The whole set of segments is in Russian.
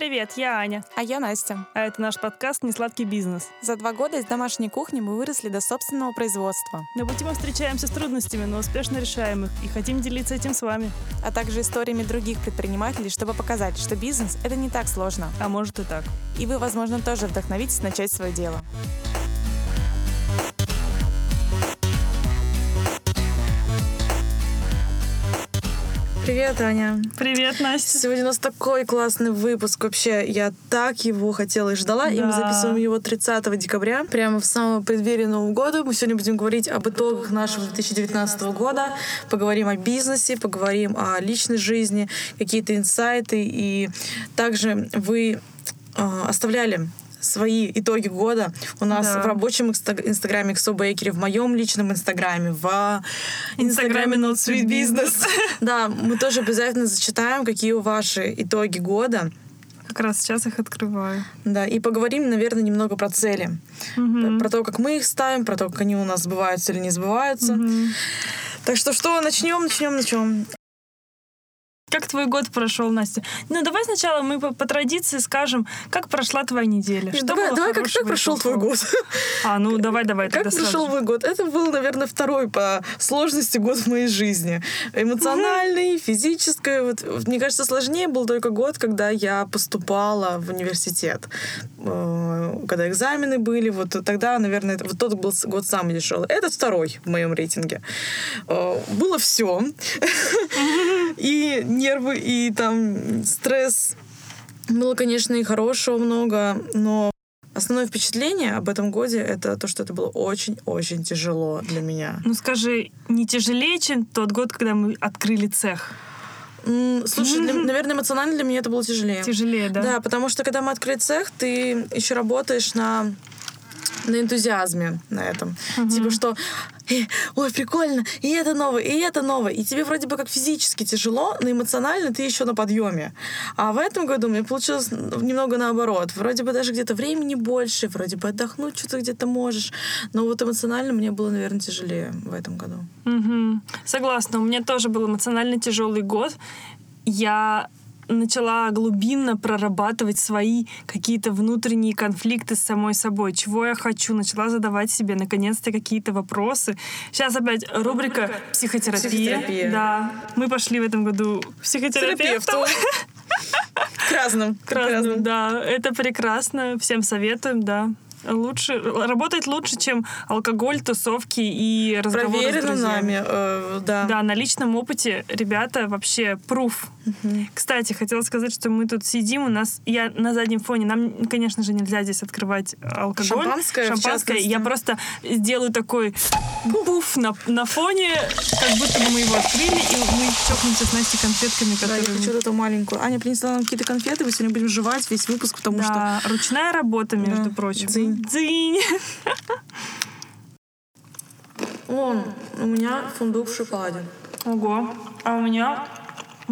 Привет, я Аня. А я Настя. А это наш подкаст «Несладкий бизнес». За два года из домашней кухни мы выросли до собственного производства. На пути мы встречаемся с трудностями, но успешно решаем их и хотим делиться этим с вами. А также историями других предпринимателей, чтобы показать, что бизнес — это не так сложно. А может и так. И вы, возможно, тоже вдохновитесь начать свое дело. Привет, Аня. Привет, Настя. Сегодня у нас такой классный выпуск. Вообще, я так его хотела и ждала. Да. И мы записываем его 30 декабря, прямо в самом преддверии Нового года. Мы сегодня будем говорить об итогах нашего 2019 года. Поговорим о бизнесе, поговорим о личной жизни, какие-то инсайты. И также вы э, оставляли свои итоги года у нас да. в рабочем инстаграме Ксо Бейкере, в моем личном инстаграме, в инстаграме Not Sweet Business. Да, мы тоже обязательно зачитаем, какие у ваши итоги года. Как раз сейчас их открываю. Да, и поговорим, наверное, немного про цели. Угу. Про то, как мы их ставим, про то, как они у нас сбываются или не сбываются. Угу. Так что что, начнем, начнем, начнем. Как твой год прошел, Настя? Ну, давай сначала мы по, по традиции скажем, как прошла твоя неделя. Что давай, давай как, как прошел твой год? А, ну давай, давай. Как прошел мой год? Это был, наверное, второй по сложности год в моей жизни. Эмоциональный, физический. Вот, мне кажется, сложнее был только год, когда я поступала в университет. Э, когда экзамены были, вот тогда, наверное, вот тот был год самый тяжелый. Этот второй в моем рейтинге. Э, было все. И нервы, и там стресс. Было, конечно, и хорошего много, но основное впечатление об этом годе это то, что это было очень-очень тяжело для меня. Ну скажи, не тяжелее, чем тот год, когда мы открыли цех? Слушай, для, наверное, эмоционально для меня это было тяжелее. Тяжелее, да? Да, потому что когда мы открыли цех, ты еще работаешь на на энтузиазме на этом. Угу. Типа, что э, ой, прикольно, и это новое, и это новое. И тебе вроде бы как физически тяжело, но эмоционально ты еще на подъеме. А в этом году мне получилось немного наоборот. Вроде бы даже где-то времени больше, вроде бы отдохнуть что-то где-то можешь. Но вот эмоционально мне было, наверное, тяжелее в этом году. Угу. Согласна. У меня тоже был эмоционально тяжелый год. Я начала глубинно прорабатывать свои какие-то внутренние конфликты с самой собой. Чего я хочу? Начала задавать себе наконец-то какие-то вопросы. Сейчас опять рубрика психотерапия. психотерапия. Да. Мы пошли в этом году к психотерапевту. К разным. К разным, да. Это прекрасно. Всем советуем, да лучше работает лучше, чем алкоголь, тусовки и разговоры Проверено с нами, э, да. Да, на личном опыте ребята вообще пруф. Угу. Кстати, хотела сказать, что мы тут сидим, у нас я на заднем фоне, нам, конечно же, нельзя здесь открывать алкоголь. Шампанское. Шампанское. Я просто сделаю такой пуф на, на фоне, как будто бы мы его открыли, и мы чокнемся с Настей конфетками, которые... Да, я хочу эту маленькую. Аня принесла нам какие-то конфеты, мы сегодня будем жевать весь выпуск, потому да, что... ручная работа, между да. прочим. Дзынь. Дзынь. Вон, у меня фундук в шоколаде. Ого. А у меня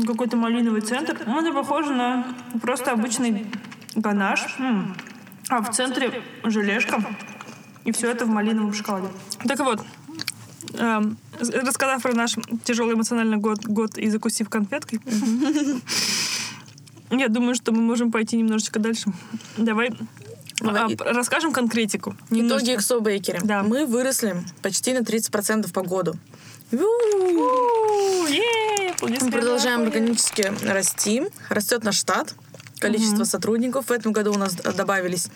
какой-то малиновый центр. Он это похоже на просто обычный ганаш. А в центре желешка. И все это в малиновом шоколаде. Так вот, эм, рассказав про наш тяжелый эмоциональный год, год и закусив конфеткой, я думаю, что мы можем пойти немножечко дальше. Давай а, расскажем конкретику. Немножко. Итоги XO Bakery. Да. Мы выросли почти на 30% по году. Мы продолжаем органически расти. Растет наш штат, количество сотрудников. В этом году у нас добавились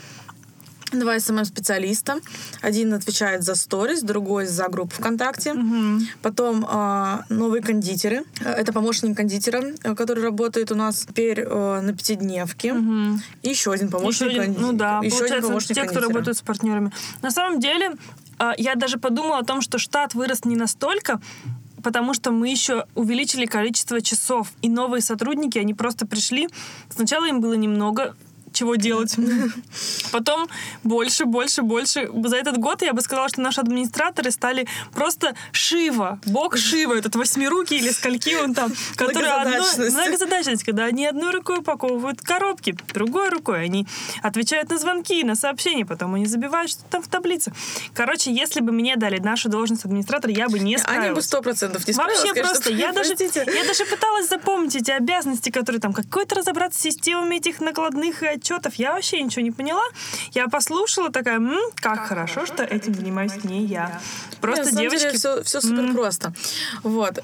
два SMM-специалиста. Один отвечает за сторис, другой за группу ВКонтакте. Угу. Потом э, новые кондитеры. Это помощник кондитера, который работает у нас теперь э, на пятидневке. Угу. И еще один помощник еще один, Ну да, еще один помощник те, кто работает с партнерами. На самом деле, э, я даже подумала о том, что штат вырос не настолько, потому что мы еще увеличили количество часов. И новые сотрудники, они просто пришли. Сначала им было немного чего делать. Потом больше, больше, больше. За этот год я бы сказала, что наши администраторы стали просто Шива, бог Шива, этот восьмирукий или скольки он там, который одной... Многозадачность. Многозадачность, когда они одной рукой упаковывают коробки, другой рукой они отвечают на звонки, на сообщения, потом они забивают что там в таблице. Короче, если бы мне дали нашу должность администратора, я бы не справилась. Они бы сто процентов не справилась, Вообще конечно. просто. Я даже, я даже пыталась запомнить эти обязанности, которые там, какой-то разобраться с системами этих накладных и отчетов. Я вообще ничего не поняла. Я послушала, такая, «М, как хорошо, что этим занимаюсь не я. Просто Нет, самом деле девочки... все, супер просто. Вот.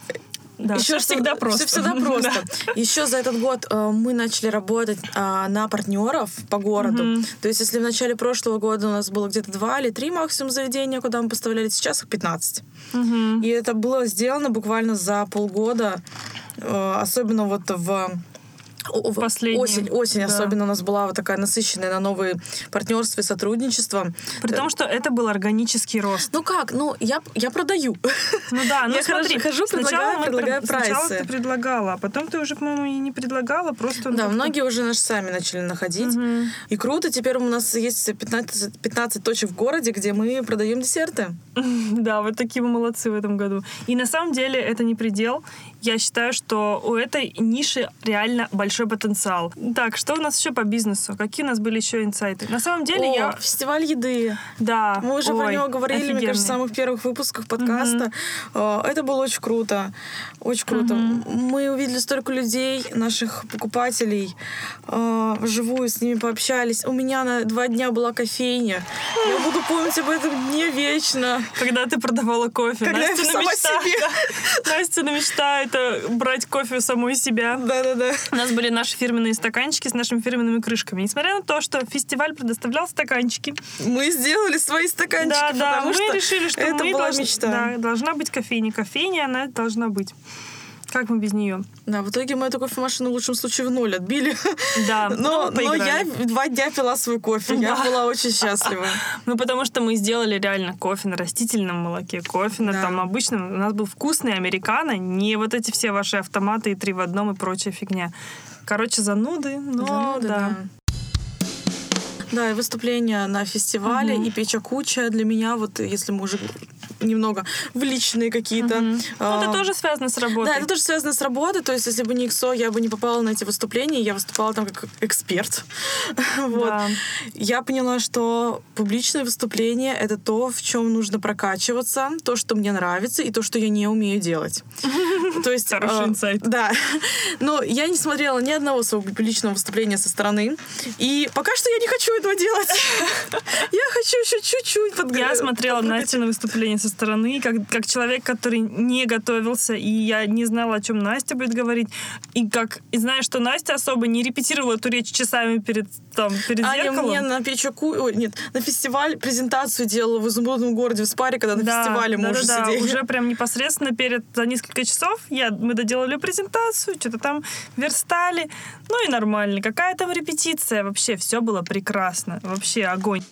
Да, всё что- всегда просто. всё всегда просто. Да. Еще за этот год э, мы начали работать а, на партнеров по городу. То есть, если в начале прошлого года у нас было где-то два или три максимум заведения, куда мы поставляли, сейчас их 15. Мгм. И это было сделано буквально за полгода, э, особенно вот в Последний, осень, осень да. особенно у нас была вот такая насыщенная на новые партнерства и сотрудничество. При том, что это был органический рост. Ну как, ну я, я продаю. Ну да, ну Я смотри, хожу, сначала предлагаю, предлагаю пред- Сначала прайсы. ты предлагала, а потом ты уже, по-моему, и не предлагала, просто... Да, многие уже наши сами начали находить. Мгм. И круто, теперь у нас есть 15, 15 точек в городе, где мы продаем десерты. Да, вот такие мы молодцы в этом году. И на самом деле это не предел. Я считаю, что у этой ниши реально большой потенциал. Так, что у нас еще по бизнесу? Какие у нас были еще инсайты? На самом деле О, я... фестиваль еды. Да. Мы уже про ой, него говорили, мне кажется, в самых первых выпусках подкаста. Э, Это было очень круто. Очень круто. Мы увидели столько людей, наших покупателей, э, вживую с ними пообщались. У меня на два дня была кофейня. Я буду помнить об этом дне вечно. Когда ты продавала кофе. Когда я Настина сама мечта. себе. Да. Настина мечта — это брать кофе у самой себя. Да-да-да. У нас были наши фирменные стаканчики с нашими фирменными крышками. Несмотря на то, что фестиваль предоставлял стаканчики, Мы сделали свои стаканчики, да, да, потому мы что решили, что это мы была должны- мечта. да, должна быть кофейня. Кофейня, она должна быть. Как мы без нее? Да, в итоге мы эту кофемашину в лучшем случае в ноль отбили. Да, Но, но я два дня пила свой кофе. Я Да. была очень счастлива. Ну, потому что мы сделали реально кофе на растительном молоке, кофе на Да. там обычном. У нас был вкусный американо, не вот эти все ваши автоматы и три в одном и прочая фигня. Короче, зануды, но Зануда, да. Да, и выступления на фестивале, и печа куча для меня, вот если мы уже немного в личные какие-то. Ну, а, это тоже связано с работой. Да, это тоже связано с работой. То есть, если бы не ИКСО, я бы не попала на эти выступления. Я выступала там как эксперт. Вот. Да. Я поняла, что публичное выступление — это то, в чем нужно прокачиваться, то, что мне нравится, и то, что я не умею делать. То есть... Хороший э, инсайт. Да. Но я не смотрела ни одного своего публичного выступления со стороны. И пока что я не хочу этого делать. Я хочу еще чуть-чуть подг- Я смотрела. Настя на выступление со стороны, как, как человек, который не готовился, и я не знала, о чем Настя будет говорить. И как и зная, что Настя особо не репетировала эту речь часами перед, там, перед Аня зеркалом. мне на печаку, ой, нет, на фестиваль презентацию делала в изумрудном городе в Спаре, когда на Да, фестивале мы да, уже да, да, сидели. уже прям непосредственно перед за несколько часов я, мы доделали презентацию, что-то там верстали. Ну и нормально. Какая там репетиция? Вообще все было прекрасно. Вообще огонь.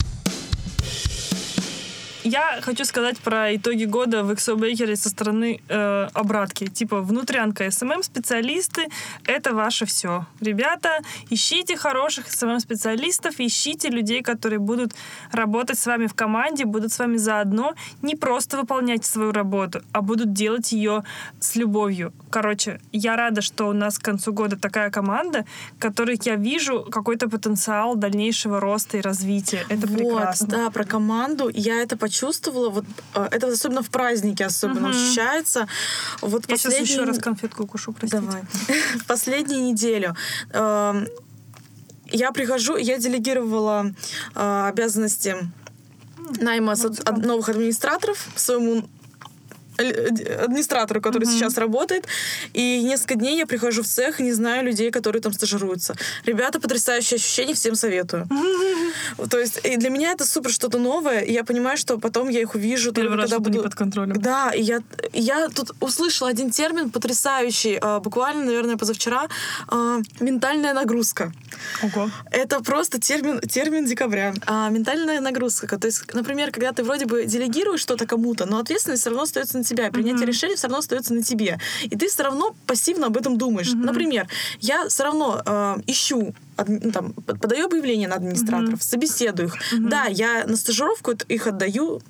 Я хочу сказать про итоги года в XO Bakery со стороны э, обратки. Типа внутрянка SMM специалисты это ваше все. Ребята, ищите хороших SMM специалистов, ищите людей, которые будут работать с вами в команде, будут с вами заодно, не просто выполнять свою работу, а будут делать ее с любовью. Короче, я рада, что у нас к концу года такая команда, которой я вижу какой-то потенциал дальнейшего роста и развития. Это вот, прекрасно. да, про команду. Я это почувствовала. Вот э, это особенно в празднике особенно Мгм. ощущается. Вот Я сейчас последние- еще раз конфетку укушу, простите. Давай. В последнюю неделю эм, я прихожу, я делегировала э, обязанности найма со- от новых администраторов своему администратору, который сейчас работает. И несколько дней я прихожу в цех не знаю людей, которые там стажируются. Ребята, потрясающие ощущения, всем советую. То есть и для меня это супер что-то новое, и я понимаю, что потом я их увижу, Первый раз когда буду... под контролем. Да, и я, я тут услышала один термин потрясающий, э, буквально, наверное, позавчера, э, ментальная нагрузка. Ого. Это просто термин, термин декабря. А, ментальная нагрузка. То есть, например, когда ты вроде бы делегируешь что-то кому-то, но ответственность все равно остается на тебя, принятие решения все равно остается на тебе. И ты все равно пассивно об этом думаешь. Например, я все равно э, ищу ну, там, под- подаю объявление на администраторов, собеседую их. Да, я на стажировку их отдаю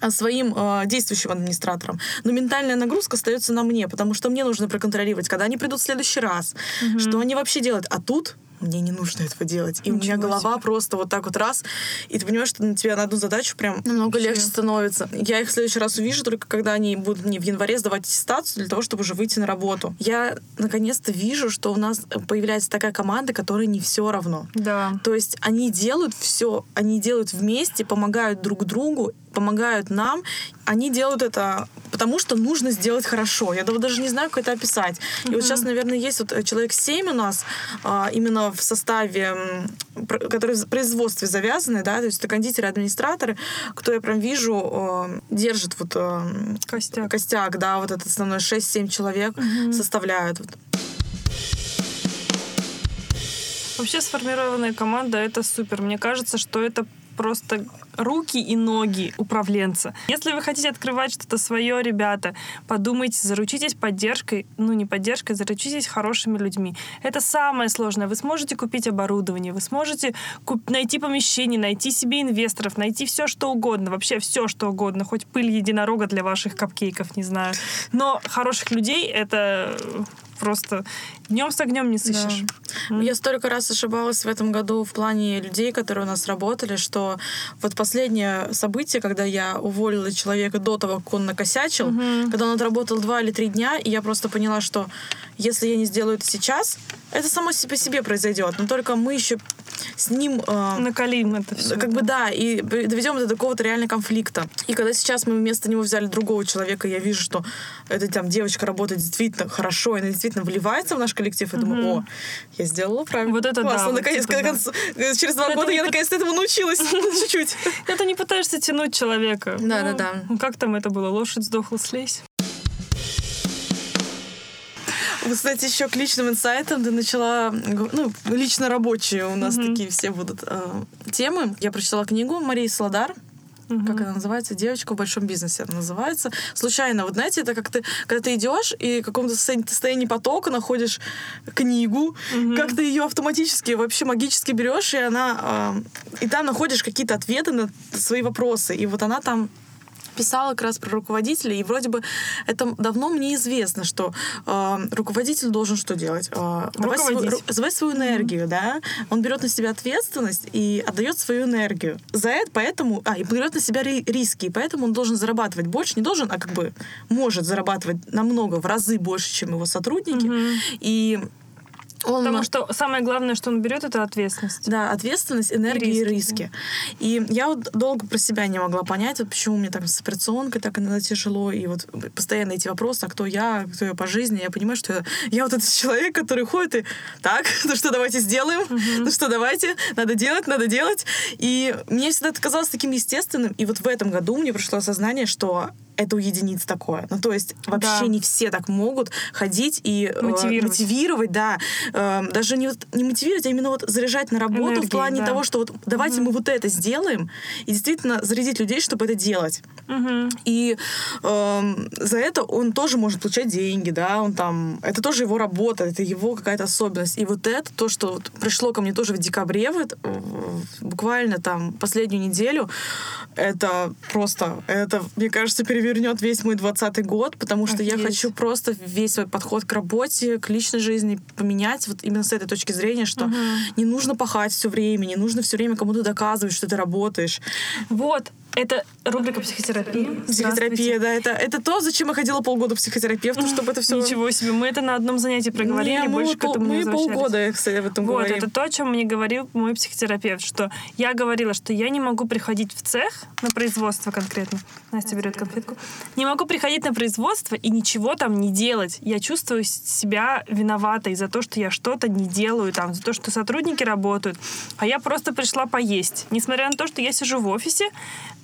а, своим э, действующим администраторам. Но ментальная нагрузка остается на мне, потому что мне нужно проконтролировать, когда они придут в следующий раз, что они вообще делают. А тут мне не нужно этого делать. И у меня Ничего голова просто вот так вот раз, и ты понимаешь, что на тебя на одну задачу прям намного Вообще. легче становится. Я их в следующий раз увижу только когда они будут мне в январе сдавать аттестацию для того, чтобы уже выйти на работу. Я наконец-то вижу, что у нас появляется такая команда, которой не все равно. Да. То есть они делают все, они делают вместе, помогают друг другу, помогают нам. Они делают это потому, что нужно сделать хорошо. Я даже не знаю, как это описать. И вот сейчас, наверное, есть вот э, человек 7 у нас а, именно в составе, которые в производстве завязаны, да, то есть это кондитеры, администраторы, кто я прям вижу, держит вот э, Костяк. костяк, да, вот этот основной 6-7 человек составляют. Вот. Вообще сформированная команда — это супер. Мне кажется, что это просто руки и ноги управленца. Если вы хотите открывать что-то свое, ребята, подумайте, заручитесь поддержкой, ну не поддержкой, заручитесь хорошими людьми. Это самое сложное. Вы сможете купить оборудование, вы сможете куп- найти помещение, найти себе инвесторов, найти все, что угодно, вообще все, что угодно, хоть пыль единорога для ваших капкейков, не знаю. Но хороших людей — это просто днем с огнем не сыщешь. Я столько раз ошибалась в этом году в плане людей, которые у нас работали, что вот последнее событие, когда я уволила человека до того, как он накосячил, когда он отработал два или три дня, и я просто поняла, что если я не сделаю это сейчас, это само себе по себе произойдет. Но только мы еще с ним э, Накалим это все. как бы да, и доведем это до какого-то реально конфликта. И когда сейчас мы вместо него взяли другого человека, я вижу, что эта там девочка работает действительно хорошо, и она действительно вливается в наш коллектив, я думаю, о, я сделала правильно. Вот это да, Классно, вот наконец, это да. конец- через два Это года не я наконец-то этому научилась чуть-чуть. Это не пытаешься тянуть человека. Да, Ну, да, да. Как там это было? Лошадь сдохла, слезь. Вот, Кстати, еще к личным инсайтам ты начала, ну, лично рабочие у нас такие все будут э, темы. Я прочитала книгу Марии Сладар, как она называется? Девочка в большом бизнесе она называется. Случайно, вот знаете, это как ты, когда ты идешь и в каком-то состоянии, потока находишь книгу, как ты ее автоматически, вообще магически берешь, и она э, и там находишь какие-то ответы на свои вопросы. И вот она там писала как раз про руководителя, и вроде бы это давно мне известно, что э, руководитель должен что делать? Э, давать, свою, ру- давать свою энергию, да? Он берет на себя ответственность и отдает свою энергию. За это поэтому... А, и берет на себя ри- риски, и поэтому он должен зарабатывать больше, не должен, а как бы может зарабатывать намного, в разы больше, чем его сотрудники. И он... Потому что самое главное, что он берет, это ответственность. Да, ответственность, энергия и риски, риски. И я вот долго про себя не могла понять, вот почему мне так с операционкой так иногда тяжело, и вот постоянно эти вопросы, а кто я, кто я по жизни, я понимаю, что я, я вот этот человек, который ходит и так, ну что, давайте сделаем, ну что, давайте, надо делать, надо делать. И мне всегда это казалось таким естественным, и вот в этом году мне пришло осознание, что это у единиц такое. Ну, то есть вообще Да. не все так могут ходить и э, Мотивировать. мотивировать, да. Э, даже не, вот- не мотивировать, а именно вот заряжать на работу Энергией, в плане да. того, что вот давайте мы вот это сделаем, и действительно зарядить людей, чтобы это делать. Мгм. И эм, за это он тоже может получать деньги, да, он там, это тоже его работа, это его какая-то особенность. И вот это, то, что вот пришло ко мне тоже в декабре, вот, э, буквально там последнюю неделю, это просто, это, мне кажется, перевернет весь мой двадцатый год, потому что я Офигеть. хочу просто весь свой подход к работе, к личной жизни поменять вот именно с этой точки зрения, что не нужно пахать все время, не нужно все время кому-то доказывать, что ты работаешь. Вот, это рубрика психотерапии. Психотерапия, да, это, это то, зачем я ходила полгода психотерапевту, чтобы это все... Ничего себе, мы это на одном занятии проговорили, Не, мы, больше вот к этому не мы возвращались. полгода, кстати, об этом Вот, говорим. это то, о чем мне говорил мой психотерапевт, что я говорила, что я не могу приходить в цех, на производство конкретно. Настя берет конфетку. Не могу приходить на производство и ничего там не делать. Я чувствую себя виноватой за то, что я что-то не делаю там, за то, что сотрудники работают. А я просто пришла поесть. Несмотря на то, что я сижу в офисе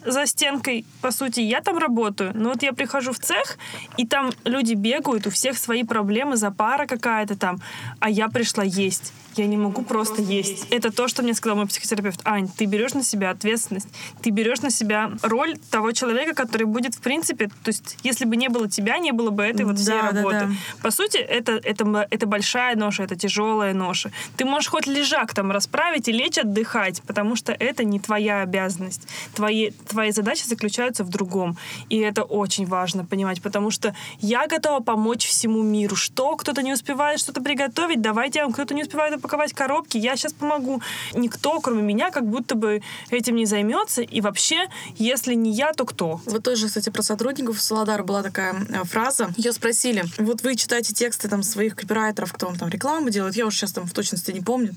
за стенкой, по сути, я там работаю. Но вот я прихожу в цех, и там люди бегают, у всех свои проблемы, запара какая-то там, а я пришла есть. Я не могу просто есть. Это то, что мне сказал мой психотерапевт. Ань, ты берешь на себя ответственность, ты берешь на себя роль того человека, который будет, в принципе, то есть, если бы не было тебя, не было бы этой вот всей Да, да, работы. да. По сути, это, это, это большая ноша, это тяжелая ноша. Ты можешь хоть лежак там расправить и лечь отдыхать, потому что это не твоя обязанность. Твои, твои задачи заключаются в другом. И это очень важно понимать, потому что я готова помочь всему миру. Что? Кто-то не успевает что-то приготовить? Давайте, я- кто-то не успевает упаковать коробки, я сейчас помогу. Никто, кроме меня, как будто бы этим не займется. И вообще, если не я, то кто? Вот тоже, кстати, про сотрудников Солодар была такая э, фраза. Ее спросили, вот вы читаете тексты там своих копирайтеров, кто вам там рекламу делает, я уже сейчас там в точности не помню.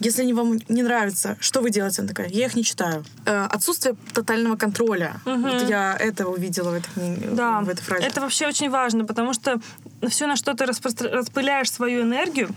Если они вам не нравятся, что вы делаете? Она такая, я их не читаю. Э, отсутствие тотального контроля. Вот я это увидела в этой, книге, Да, в этой фразе. это вообще очень важно, потому что все, на что ты распро- распыляешь свою энергию,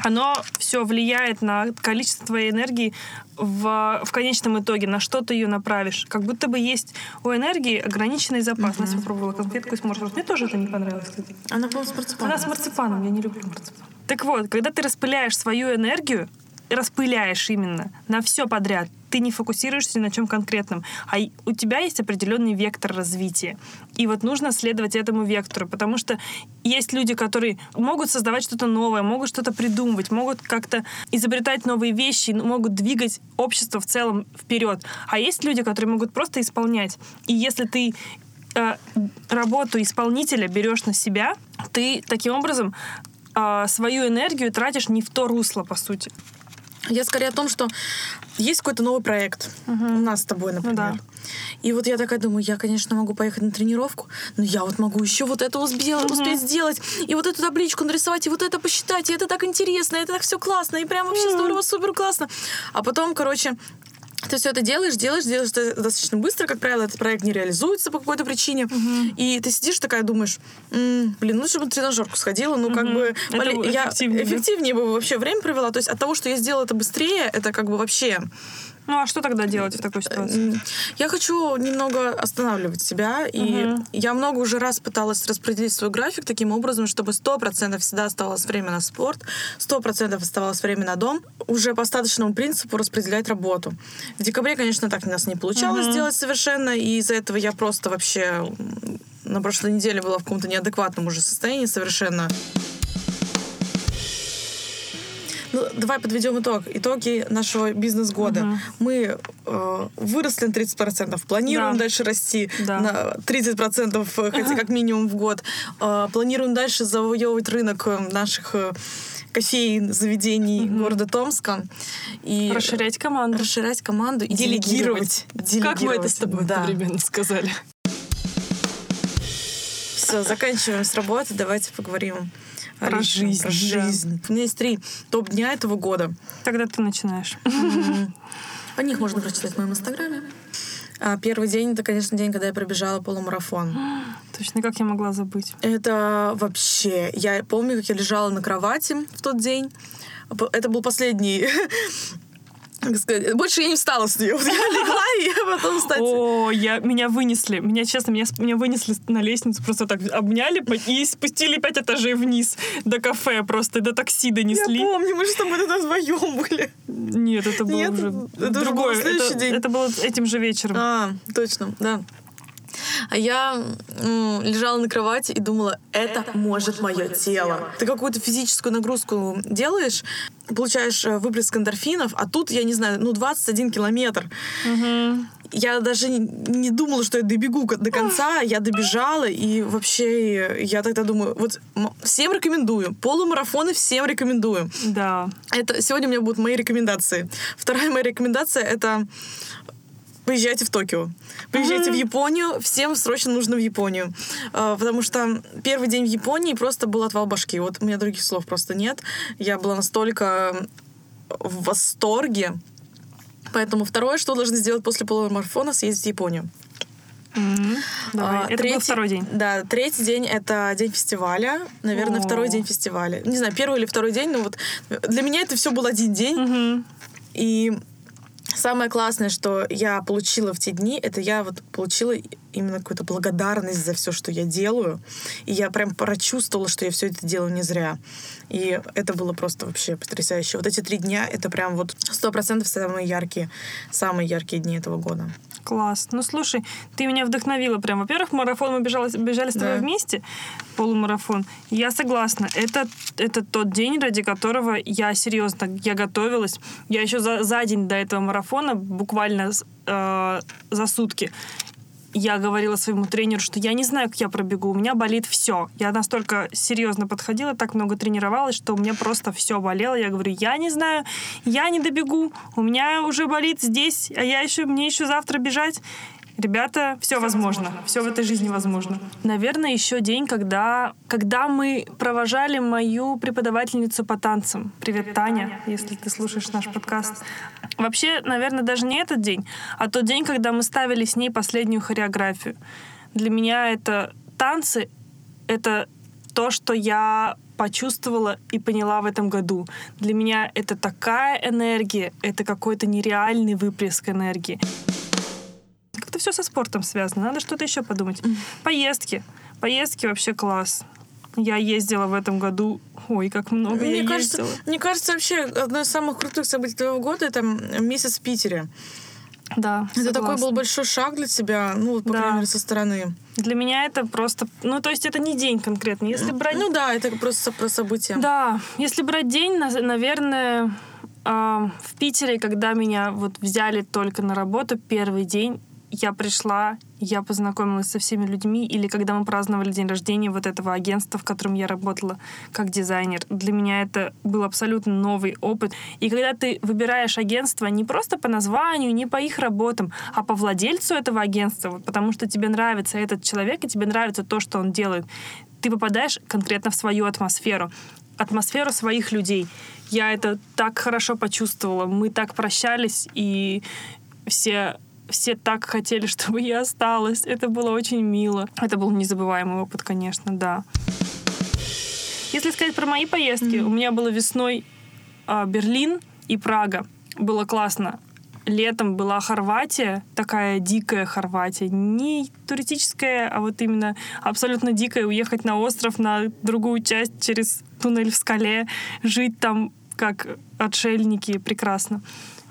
оно все влияет на количество твоей энергии в, в конечном итоге, на что ты ее направишь. Как будто бы есть у энергии ограниченный запас. Настя попробовала конфетку из морса. Мне тоже это не понравилось, кстати. Она была с марципаном. Она с марципаном, я не люблю марципан. Так вот, когда ты распыляешь свою энергию, распыляешь именно на все подряд, ты не фокусируешься на чем конкретном, а у тебя есть определенный вектор развития. И вот нужно следовать этому вектору, потому что есть люди, которые могут создавать что-то новое, могут что-то придумывать, могут как-то изобретать новые вещи, могут двигать общество в целом вперед. А есть люди, которые могут просто исполнять. И если ты э, работу исполнителя берешь на себя, ты таким образом э, свою энергию тратишь не в то русло, по сути. Я скорее о том, что есть какой-то новый проект у нас с тобой, например. да. И вот я такая думаю, я, конечно, могу поехать на тренировку, но я вот могу еще вот это успе- успеть сделать, и вот эту табличку нарисовать, и вот это посчитать, и это так интересно, и это так все классно, и прям вообще здорово, супер классно. А потом, короче, ты все это делаешь, делаешь, делаешь это достаточно быстро, как правило, этот проект не реализуется по какой-то причине, и ты сидишь такая думаешь, «М, блин, лучше бы на тренажерку сходила, ну как бы Это я эффективнее, да? эффективнее бы вообще время провела, то есть от того, что я сделала это быстрее, это как бы вообще Ну а что тогда делать в такой ситуации? М, Я хочу немного останавливать себя, и Мгм. я много уже раз пыталась распределить свой график таким образом, чтобы 100% всегда оставалось время на спорт, 100% оставалось время на дом, уже по остаточному принципу распределять работу. В декабре, конечно, так у нас не получалось Мгм. сделать совершенно, и из-за этого я просто вообще на прошлой неделе была в каком-то неадекватном уже состоянии совершенно. Давай подведем итог. Итоги нашего бизнес-года. Мгм. Мы э, выросли на 30%, планируем Да. дальше расти Да. на 30%, э, хотя как минимум в год. Э, планируем дальше завоевывать рынок э, наших э, кофеин, заведений города Томска. И Расширять команду. расширять команду и делегировать. Как мы это с тобой Да. одновременно сказали? Все, заканчиваем с работы. Давайте поговорим Про жизнь, Про да. жизнь. У меня есть три топ-дня этого года. Тогда ты начинаешь. О них можно прочитать в моем инстаграме. А первый день это, конечно, день, когда я пробежала полумарафон. Точно, как я могла забыть? Это вообще... Я помню, как я лежала на кровати в тот день. Это был последний... как сказать, Больше я не встала с нее. Вот Я легла, и я потом, кстати... О, я, меня вынесли. Меня, честно, меня, с- меня вынесли на лестницу, просто так обняли и спустили пять этажей вниз до кафе просто, до такси Я донесли. помню, мы же там тогда вдвоем были. Нет, это было Нет, уже это другое. следующий это, день. это было этим же вечером. А, точно, да. А я м, лежала на кровати и думала, это может мое тело. Ты какую-то физическую нагрузку делаешь, получаешь э, выплеск эндорфинов, а тут, я не знаю, ну 21 километр. Мгм. Я даже не- думала, что я добегу до конца. Я добежала, и вообще э, я тогда думаю, вот всем рекомендую. Полумарафоны всем рекомендую. Да. Это сегодня у меня будут мои рекомендации. Вторая моя рекомендация это поезжайте в Токио. Поезжайте в Японию. Всем срочно нужно в Японию. А, Потому что первый день в Японии просто был отвал башки. Вот у меня других слов просто нет. Я была настолько в восторге. Поэтому второе, что должны сделать после полумарафона, съездить в Японию. Мгм. Давай. А, это был третий- второй день. Да, третий день это день фестиваля. Наверное, О. второй день фестиваля. Не знаю, первый или второй день, но вот для меня это все был один день. Мгм. И самое классное, что я получила в те дни, это я вот получила именно какую-то благодарность за все, что я делаю. И я прям прочувствовала, что я все это делаю не зря. И это было просто вообще потрясающе. Вот эти три дня — это прям вот сто процентов самые яркие, самые яркие дни этого года. Класс. Ну, слушай, ты меня вдохновила прям. Во-первых, марафон мы бежали, бежали с тобой Да. вместе, полумарафон. Я согласна. Это, это тот день, ради которого я серьезно, я готовилась. Я еще за, за день до этого марафона, буквально э, за сутки, я говорила своему тренеру, что я не знаю, как я пробегу, у меня болит все. Я настолько серьезно подходила, так много тренировалась, что у меня просто все болело. Я говорю, я не знаю, я не добегу, у меня уже болит здесь, а я еще, мне еще завтра бежать. Ребята, все возможно. Все в этой жизни возможно. Наверное, еще день, когда, когда мы провожали мою преподавательницу по танцам. Привет, Таня, если ты слушаешь наш подкаст. Вообще, наверное, даже не этот день, а тот день, когда мы ставили с ней последнюю хореографию. Для меня это танцы, это то, что я почувствовала и поняла в этом году. Для меня это такая энергия, это какой-то нереальный выплеск энергии. Как-то все со спортом связано. Надо что-то еще подумать. Поездки. Поездки вообще класс. Я ездила в этом году. Ой, как много Мне я кажется, ездила. мне кажется, вообще одно из самых крутых событий твоего года это месяц в Питере. Да, Это такой согласна. был большой шаг для тебя, ну, по Да. крайней мере, со стороны. Для меня это просто... Ну, то есть это не день конкретно. Если брать... Ну да, это просто про события. Да, если брать день, на- наверное, в Питере, когда меня вот взяли только на работу, первый день я пришла, я познакомилась со всеми людьми, или когда мы праздновали день рождения вот этого агентства, в котором я работала как дизайнер, для меня это был абсолютно новый опыт. И когда ты выбираешь агентство не просто по названию, не по их работам, а по владельцу этого агентства, вот потому что тебе нравится этот человек, и тебе нравится то, что он делает, ты попадаешь конкретно в свою атмосферу атмосферу своих людей. Я это так хорошо почувствовала. Мы так прощались, и все все так хотели, чтобы я осталась. Это было очень мило. Это был незабываемый опыт, конечно, да. Если сказать про мои поездки, у меня было весной а, Берлин и Прага. Было классно. Летом была Хорватия, такая дикая Хорватия. Не туристическая, а вот именно абсолютно дикая. Уехать на остров, на другую часть через туннель в скале, жить там как отшельники. Прекрасно.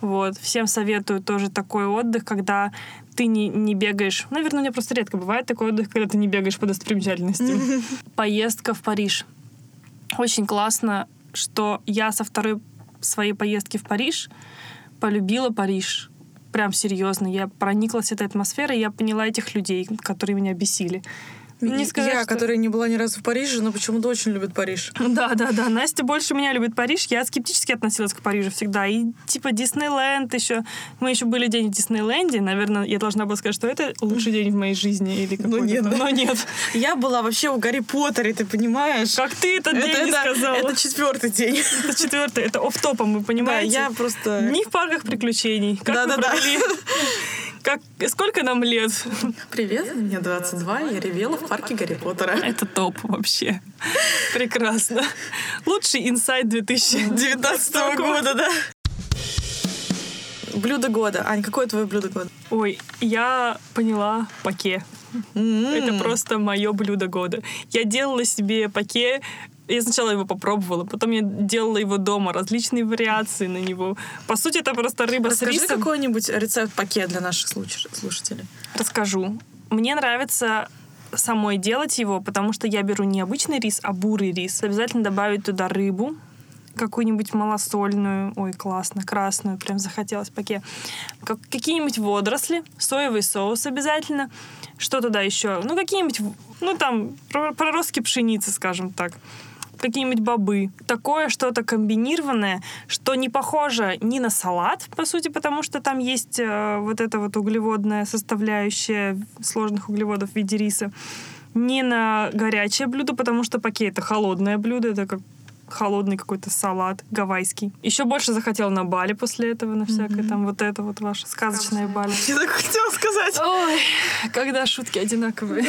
Вот. Всем советую тоже такой отдых, когда ты не, не бегаешь. Наверное, у меня просто редко бывает такой отдых, когда ты не бегаешь по достопримечательностям. Поездка в Париж. Очень классно, что я со второй своей поездки в Париж полюбила Париж. Прям серьезно. Я прониклась этой атмосферой, я поняла этих людей, которые меня бесили. Не сказать, я, что- которая не была ни разу в Париже, но почему-то очень любит Париж. Да, да, да. Настя больше меня любит Париж. Я скептически относилась к Парижу всегда. И типа Диснейленд еще. Мы еще были день в Диснейленде. Наверное, я должна была сказать, что это лучший день в моей жизни. Или Ну нет, да. Но нет. Я была вообще в Гарри Поттере, ты понимаешь? Как ты этот день не это, сказала? это четвертый день. Это четвертое. Это оф-топом, вы Да, понимаете? я просто... Дни в парках приключений. Как вы Да-да-да. провели? Как, сколько нам лет? Привет, мне 22, я ревела в парке Гарри Поттера. Это топ вообще. Прекрасно. Лучший инсайт 2019 19 года, да. Блюдо года. Ань, какое твое блюдо года? Ой, я поняла паке. Это просто мое блюдо года. Я делала себе паке. Я сначала его попробовала, потом я делала его дома, различные вариации на него. По сути, это просто рыба Расскажи с рисом. какой-нибудь рецепт пакет для наших слуш- слушателей. Расскажу. Мне нравится самой делать его, потому что я беру не обычный рис, а бурый рис. Обязательно добавить туда рыбу, какую-нибудь малосольную, ой, классно, красную, прям захотелось паке. Как, какие-нибудь водоросли, соевый соус обязательно. Что туда еще? Ну, какие-нибудь, ну, там, про- проростки пшеницы, скажем так какие-нибудь бобы. Такое что-то комбинированное, что не похоже ни на салат, по сути, потому что там есть э, вот эта вот углеводная составляющая сложных углеводов в виде риса, ни на горячее блюдо, потому что паке это холодное блюдо, это как холодный какой-то салат гавайский. Еще больше захотела на Бали после этого, на всякое там вот это вот ваше сказочное Бали. Я так хотела сказать. Ой, когда шутки одинаковые.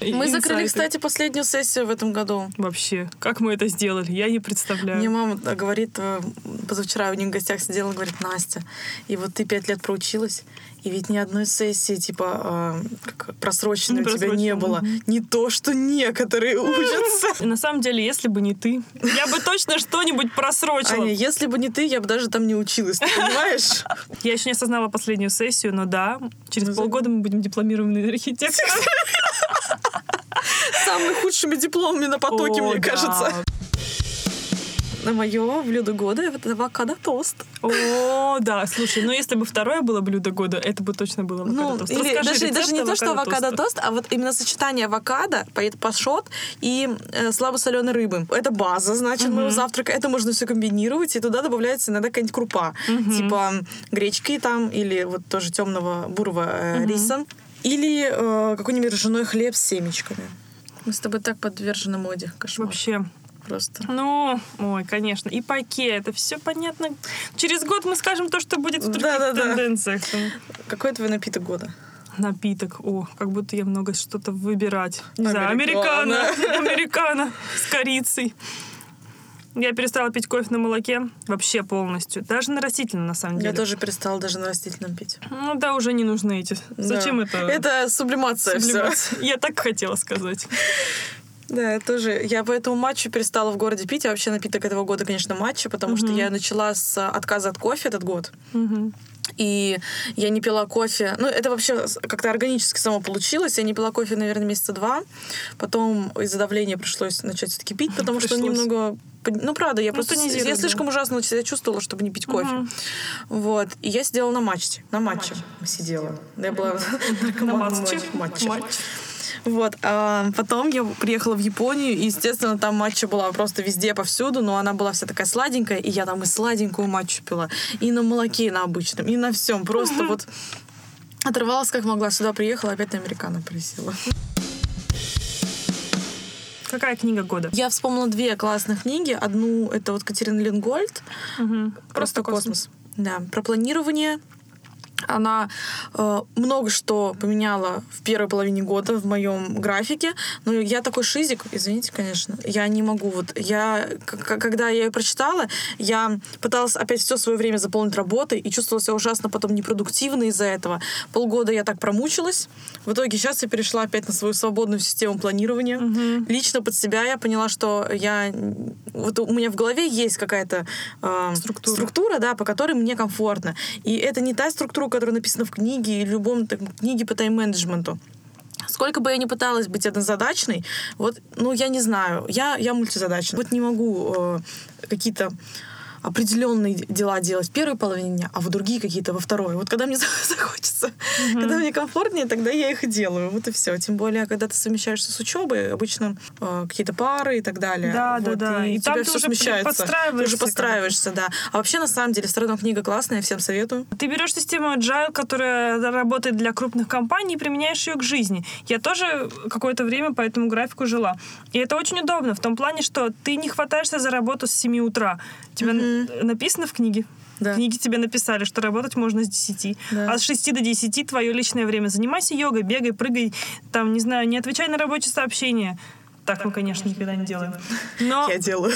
Мы закрыли, кстати, последнюю сессию в этом году. Вообще, как мы это сделали, я не представляю. Мне мама э, говорит, э, позавчера у них в гостях сидела, говорит, Настя, и вот ты пять лет проучилась, и ведь ни одной сессии, типа, э, как просроченной Не у тебя не было. Не то, что некоторые учатся. И на самом деле, если бы не ты, я бы точно что-нибудь просрочила. Аня, если бы не ты, я бы даже там не училась, ты понимаешь? Я еще не осознала последнюю сессию, но да, через Ну, полгода мы будем дипломированные архитекторы. Самыми худшими дипломами на потоке, мне кажется. На мое блюдо года это авокадо тост. О, да, слушай, ну если бы второе было блюдо года, это бы точно было Ну, авокадо тост. или Расскажи даже, даже не то, что авокадо тост, а вот именно сочетание авокадо, пашот и э, слабосоленой рыбы. Это база, значит, моего завтрака. Это можно все комбинировать, и туда добавляется иногда какая-нибудь крупа. Типа гречки там, или вот тоже темного бурого э, риса. Или э, какой-нибудь ржаной хлеб с семечками. Мы с тобой так подвержены моде. Кошмар. Вообще, Просто. ну, ой, конечно, и паке, это все понятно. Через год мы скажем то, что будет в других Да-да-да. тенденциях. Какой твой напиток года? Напиток, о, как будто я много что-то выбирать. Не знаю, Американо. американо, с корицей. Я перестала пить кофе на молоке вообще полностью. Даже на растительном, на самом деле. Я тоже перестала даже на растительном пить. Ну да, уже не нужны эти. Зачем Да. это? Это сублимация, все. сублимация? Я так хотела сказать. Да, я тоже. Я поэтому матчу перестала в городе пить. А вообще напиток этого года, конечно, матча, потому что я начала с отказа от кофе этот год. Мгм. И я не пила кофе. Ну, это вообще как-то органически само получилось. Я не пила кофе, наверное, месяца два. Потом из-за давления пришлось начать все-таки пить, потому что Пришлось. немного... под- Ну, правда, я Ну, просто... тонизирует, Я слишком ужасно себя чувствовала, чтобы не пить кофе. Мгм. Вот. И я сидела на матче. На матче сидела. Я была На наркоманом матче. матче. Матч. Вот. А потом я приехала в Японию, и, естественно, там матча была просто везде, повсюду, но она была вся такая сладенькая, и я там и сладенькую матчу пила, и на молоке, и на обычном, и на всем. Просто вот оторвалась как могла. Сюда приехала, опять на американо присела. Какая книга года? Я вспомнила две классных книги. Одну — это вот Катерина Лингольд Мгм. Просто космос. Да, про планирование. Она э, много что поменяла в первой половине года в моем графике. Но я такой шизик, извините, конечно, я не могу. Вот я, когда я ее прочитала, я пыталась опять все свое время заполнить работой и чувствовала себя ужасно потом непродуктивно из-за этого. Полгода я так промучилась. В итоге сейчас я перешла опять на свою свободную систему планирования. Лично под себя я поняла, что я... Вот у меня в голове есть какая-то э, Структура. структура, да, по которой мне комфортно. И это не та структура, которая написана в книге или в любом там, книге по тайм-менеджменту. Сколько бы я ни пыталась быть однозадачной, вот, ну, я не знаю, я, я мультизадачна. Вот не могу э, какие-то определенные дела делать в первой половине дня, а в другие какие-то во второй. Вот когда мне захочется, когда мне комфортнее, тогда я их и делаю. Вот и все. Тем более, когда ты совмещаешься с учебой, обычно э, какие-то пары и так далее. Да, да, Вот, да. И, И у тебя ты все уже смещается. Ты подстраиваешься уже подстраиваешься, да. А вообще, на самом деле, все равно книга классная, всем советую. Ты берешь систему Agile, которая работает для крупных компаний, и применяешь ее к жизни. Я тоже какое-то время по этому графику жила. И это очень удобно в том плане, что ты не хватаешься за работу с 7 утра. Тебя написано в книге. Да. В книге тебе написали, что работать можно с 10. Да. А с 6 до 10 твое личное время. Занимайся йогой, бегай, прыгай, там, не знаю, не отвечай на рабочие сообщения. Так мы, конечно, никогда не делаем. Но, Я делаю.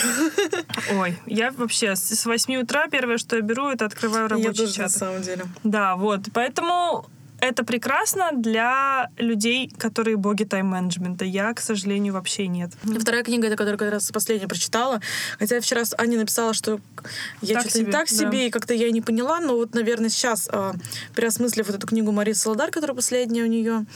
ой, я вообще с с 8 утра первое, что я беру, это открываю Я рабочий тоже, на чат. самом деле. Да, вот. Поэтому это прекрасно для людей, которые боги тайм-менеджмента. Я, к сожалению, вообще нет. Вторая книга, это которую как раз последняя прочитала. Хотя я вчера Аней написала, что я Так что-то не себе, так да. себе, и как-то я не поняла. Но вот, наверное, сейчас, э, переосмыслив вот эту книгу Марии Солодар, которая последняя у нее,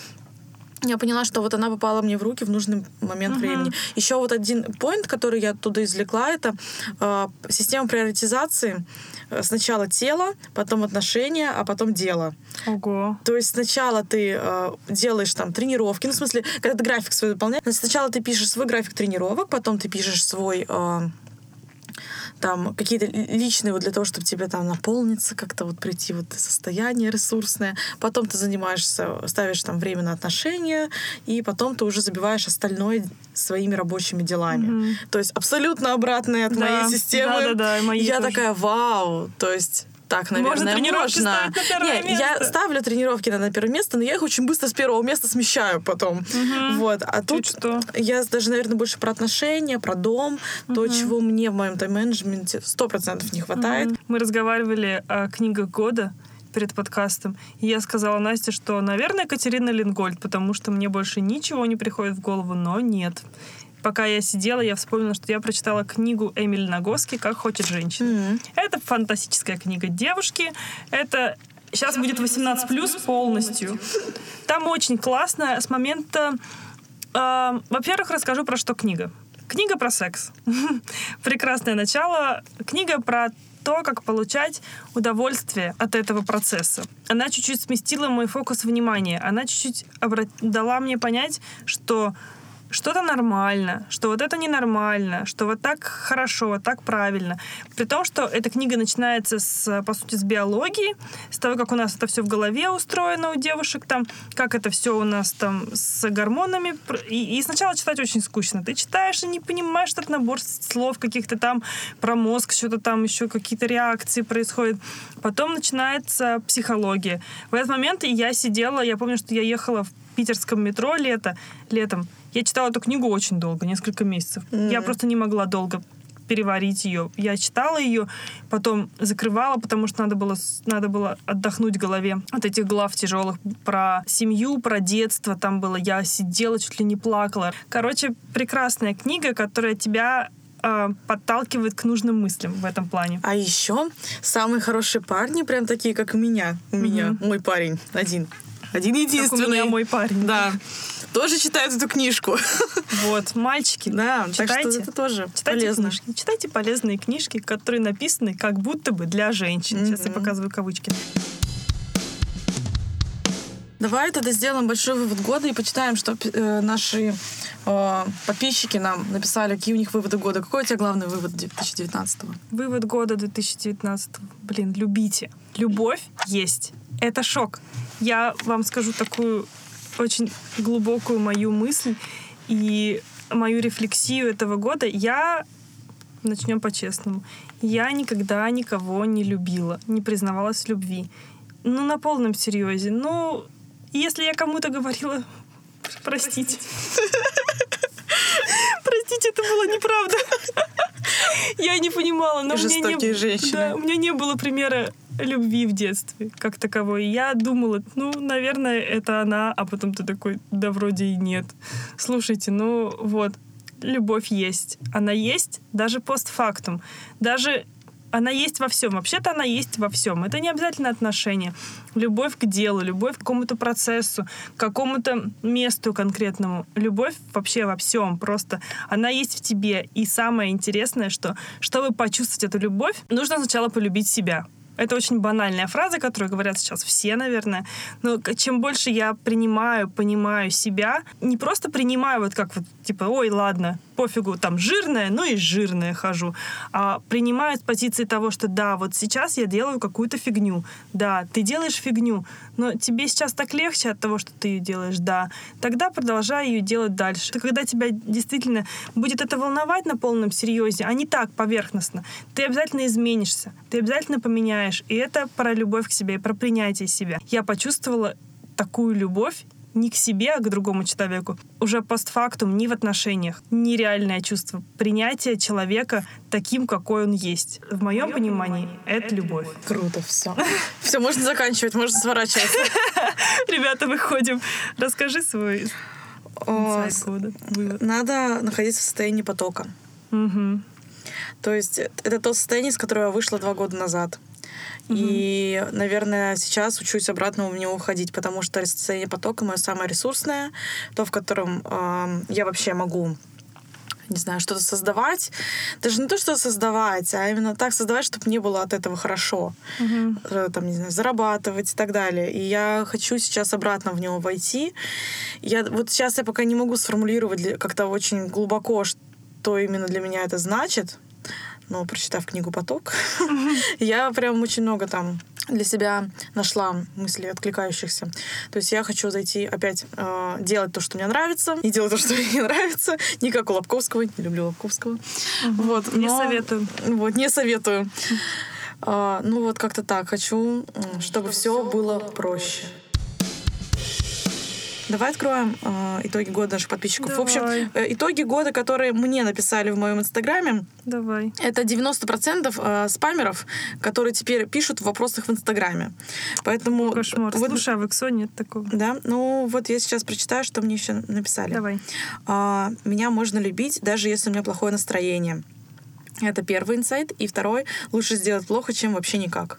я поняла, что вот она попала мне в руки в нужный момент времени. Еще вот один поинт, который я оттуда извлекла, это э, система приоритизации. Э, Сначала тело, потом отношения, а потом дело. Ого. То есть сначала ты э, делаешь там тренировки, ну, в смысле, когда ты график свой выполняешь, сначала ты пишешь свой график тренировок, потом ты пишешь свой э, там какие-то ли- личные вот для того, чтобы тебе там наполниться, как-то вот прийти вот состояние ресурсное. Потом ты занимаешься, ставишь там время на отношения, и потом ты уже забиваешь остальное своими рабочими делами. То есть абсолютно обратное от Да, моей системы. да-да-да, и моей я тоже. такая, вау, то есть так, наверное, Можно тренировки можно. на первое Не, я место. ставлю тренировки на, первое место, но я их очень быстро с первого места смещаю потом. Вот. А тут что. я даже, наверное, больше про отношения, про дом, то, чего мне в моем тайм-менеджменте сто процентов не хватает. Мы разговаривали о книгах года перед подкастом, и я сказала Насте, что, наверное, Катерина Лингольд, потому что мне больше ничего не приходит в голову, но нет. Пока я сидела, я вспомнила, что я прочитала книгу Эмили Нагоски «Как хочет женщина». Мгм. Это фантастическая книга девушки. Это сейчас будет 18 плюс полностью. Там очень классно с момента. э, во-первых, расскажу про что книга. Книга про секс. Прекрасное начало. Книга про то, как получать удовольствие от этого процесса. Она чуть-чуть сместила мой фокус внимания. Она чуть-чуть обра- дала мне понять, что что-то нормально, что вот это ненормально, что вот так хорошо, вот так правильно. При том, что эта книга начинается, с, по сути, с биологии, с того, как у нас это все в голове устроено у девушек, там, как это все у нас там с гормонами. И, и сначала читать очень скучно. Ты читаешь и не понимаешь этот набор слов каких-то там про мозг, что-то там еще какие-то реакции происходят. Потом начинается психология. В этот момент я сидела, я помню, что я ехала в питерском метро лето, летом. Я читала эту книгу очень долго, несколько месяцев. Я просто не могла долго переварить ее. Я читала ее, потом закрывала, потому что надо было, надо было отдохнуть голове от этих глав тяжелых про семью, про детство. Там было, я сидела, чуть ли не плакала. Короче, прекрасная книга, которая тебя э, подталкивает к нужным мыслям в этом плане. А еще самые хорошие парни, прям такие, как у меня. У меня мой парень один. Один Как у единственный. меня мой парень. Да. Тоже читает эту книжку. Вот, мальчики, Да, так что читайте. это тоже Читайте полезно. книжки. Читайте полезные книжки, которые написаны как будто бы для женщин. Сейчас я показываю кавычки. Давай тогда сделаем большой вывод года и почитаем, что э, наши э, подписчики нам написали, какие у них выводы года. Какой у тебя главный вывод 2019 Вывод года 2019. Блин, любите. Любовь есть. Это шок. Я вам скажу такую очень глубокую мою мысль и мою рефлексию этого года. Я начнем по-честному. Я никогда никого не любила, не признавалась в любви. Ну, на полном серьезе. Ну, если я кому-то говорила, простите. Простите, это было неправда. Я не понимала, но у меня не, женщины. Да, у меня не было примера любви в детстве как таковой. Я думала, ну, наверное, это она, а потом ты такой, да вроде и нет. Слушайте, ну вот, любовь есть. Она есть даже постфактум. Даже она есть во всем. Вообще-то она есть во всем. Это не обязательно отношения. Любовь к делу, любовь к какому-то процессу, к какому-то месту конкретному. Любовь вообще во всем. Просто она есть в тебе. И самое интересное, что чтобы почувствовать эту любовь, нужно сначала полюбить себя. Это очень банальная фраза, которую говорят сейчас все, наверное. Но чем больше я принимаю, понимаю себя, не просто принимаю вот как вот, типа, ой, ладно, пофигу, там жирная, ну и жирная хожу, а принимаю с позиции того, что да, вот сейчас я делаю какую-то фигню. Да, ты делаешь фигню, но тебе сейчас так легче от того, что ты ее делаешь, да. Тогда продолжай ее делать дальше. Когда тебя действительно будет это волновать на полном серьезе, а не так поверхностно, ты обязательно изменишься, ты обязательно поменяешь. И это про любовь к себе, про принятие себя. Я почувствовала такую любовь не к себе, а к другому человеку. Уже постфактум, не в отношениях. Нереальное чувство принятия человека таким, какой он есть. В моем понимании это любовь. Круто, все. Все, можно заканчивать, можно сворачиваться. Ребята, выходим. Расскажи свой. Надо находиться в состоянии потока. То есть это то состояние, с которого я вышла два года назад. И, наверное, сейчас учусь обратно у меня уходить, потому что состояние потока мое самое ресурсное, то, в котором эм, я вообще могу не знаю, что-то создавать. Даже не то, что создавать, а именно так создавать, чтобы мне было от этого хорошо. Мгм. Э, Там, не знаю, зарабатывать и так далее. И я хочу сейчас обратно в него войти. Я, вот сейчас я пока не могу сформулировать как-то очень глубоко, что именно для меня это значит. Но прочитав книгу «Поток», я прям очень много там для себя нашла мыслей откликающихся. То есть я хочу зайти опять э, делать то, что мне нравится, не делать то, что мне не нравится. Не как у Лобковского, не люблю Лобковского. Вот, Не но- советую. Вот, не советую. А, ну вот как-то так. Хочу, м, чтобы все было проще. Давай откроем э, итоги года наших подписчиков. В общем, Давай. э, итоги года, которые мне написали в моем инстаграме, Давай. это 90% э, спамеров, которые теперь пишут в вопросах в инстаграме. Поэтому... Кошмар. вот- Слушай, а в Иксо нет такого. да, ну вот я сейчас прочитаю, что мне еще написали. Давай. А, меня можно любить, даже если у меня плохое настроение. Это первый инсайт. И второй, лучше сделать плохо, чем вообще никак.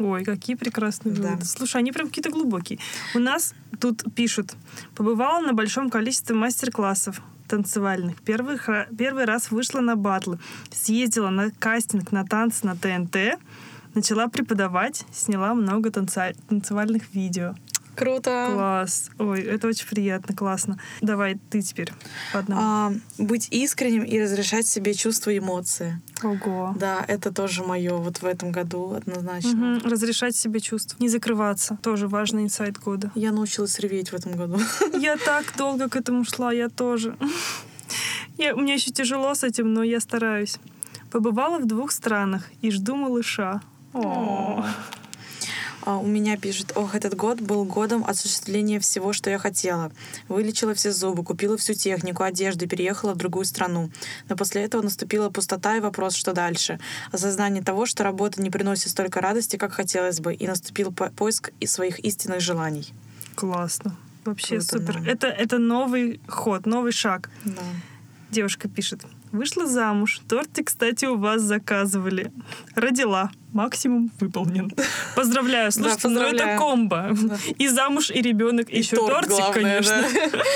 Ой, какие прекрасные Да. выводы. Слушай, они прям какие-то глубокие. У нас тут пишут. Побывала на большом количестве мастер-классов танцевальных. Первый, первый раз вышла на батлы. Съездила на кастинг на танцы на ТНТ. Начала преподавать. Сняла много танца- танцевальных видео. Круто. Класс. Ой, это очень приятно, классно. Давай ты теперь по одному. А, быть искренним и разрешать себе чувства и эмоции. Ого. Да, это тоже мое вот в этом году однозначно. Мгм. Разрешать себе чувства. Не закрываться. Тоже важный инсайт года. Я научилась реветь в этом году. Я так долго к этому шла, я тоже. Я, мне еще тяжело с этим, но я стараюсь. Побывала в двух странах и жду малыша. О. А, У меня пишет, ох, этот год был годом осуществления всего, что я хотела. Вылечила все зубы, купила всю технику, одежду и переехала в другую страну. Но после этого наступила пустота и вопрос, что дальше. Осознание того, что работа не приносит столько радости, как хотелось бы, и наступил по- поиск своих истинных желаний. Классно. Вообще Круто, супер. да. Это, это новый ход, новый шаг. Да. Девушка пишет. Вышла замуж. Торты, кстати, у вас заказывали. Родила. Максимум выполнен. Поздравляю. Слушайте, ну это поздравляю. комбо. Да. И замуж, и ребенок, и, еще торт тортик, главное, конечно. да.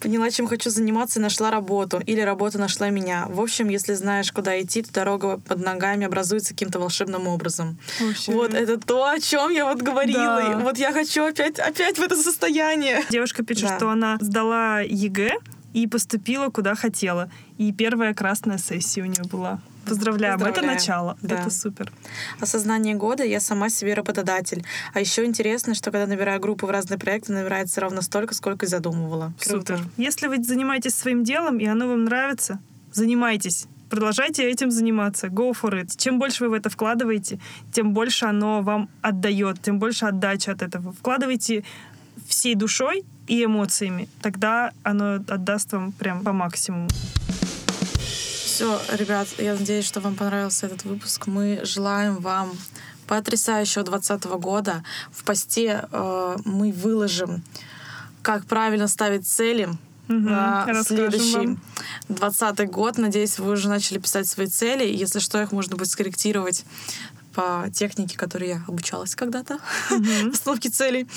Поняла, чем хочу заниматься, и нашла работу. Или работа нашла меня. В общем, если знаешь, куда идти, то дорога под ногами образуется каким-то волшебным образом. Вообще. Вот это то, о чем я вот говорила. Да. И вот я хочу опять, опять в это состояние. Девушка пишет, Да. что она сдала ЕГЭ и поступила куда хотела. И первая красная сессия у нее была. Поздравляем, это Поздравляю. начало. Да. Это супер. Осознание года я сама себе работодатель. А еще интересно, что когда набираю группу в разные проекты, набирается ровно столько, сколько и задумывала. Супер. Если вы занимаетесь своим делом, и оно вам нравится, занимайтесь. Продолжайте этим заниматься. Go for it. Чем больше вы в это вкладываете, тем больше оно вам отдает, тем больше отдачи от этого. Вкладывайте всей душой и эмоциями. Тогда оно отдаст вам прям по максимуму. Все, ребят, я надеюсь, что вам понравился этот выпуск. Мы желаем вам потрясающего 2020 года. В посте э, мы выложим, как правильно ставить цели Мгм, на следующий. 20 год. Надеюсь, вы уже начали писать свои цели. Если что, их можно будет скорректировать по технике, которой я обучалась когда-то. Постановке целей.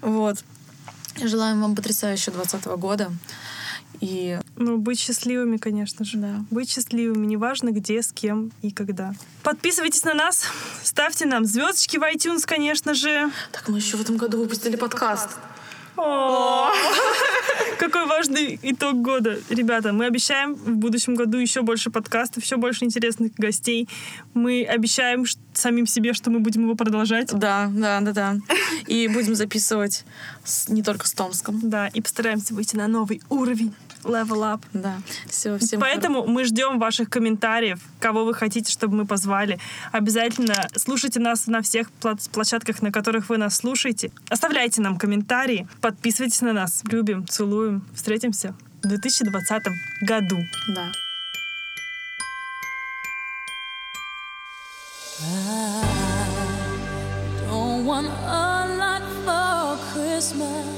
Вот. Желаем вам потрясающего 2020 года. И Ну, быть счастливыми, конечно же. Да. Быть счастливыми, неважно где, с кем и когда. Подписывайтесь на нас, ставьте нам звездочки в iTunes, конечно же. так мы еще в этом году выпустили подкаст. О, Какой важный итог года. Ребята, мы обещаем в будущем году еще больше подкастов, еще больше интересных гостей. Мы обещаем самим себе, что мы будем его продолжать. Да, да, да, да. И будем записывать с- не только с Томском. Да, и постараемся выйти на новый уровень. Level up. Да. Все, всем Поэтому мы ждем ваших комментариев, кого вы хотите, чтобы мы позвали. Обязательно слушайте нас на всех площадках, на которых вы нас слушаете. Оставляйте нам комментарии, подписывайтесь на нас. Любим, целуем. Встретимся в 2020 году. Да. Don't want a lot for Christmas.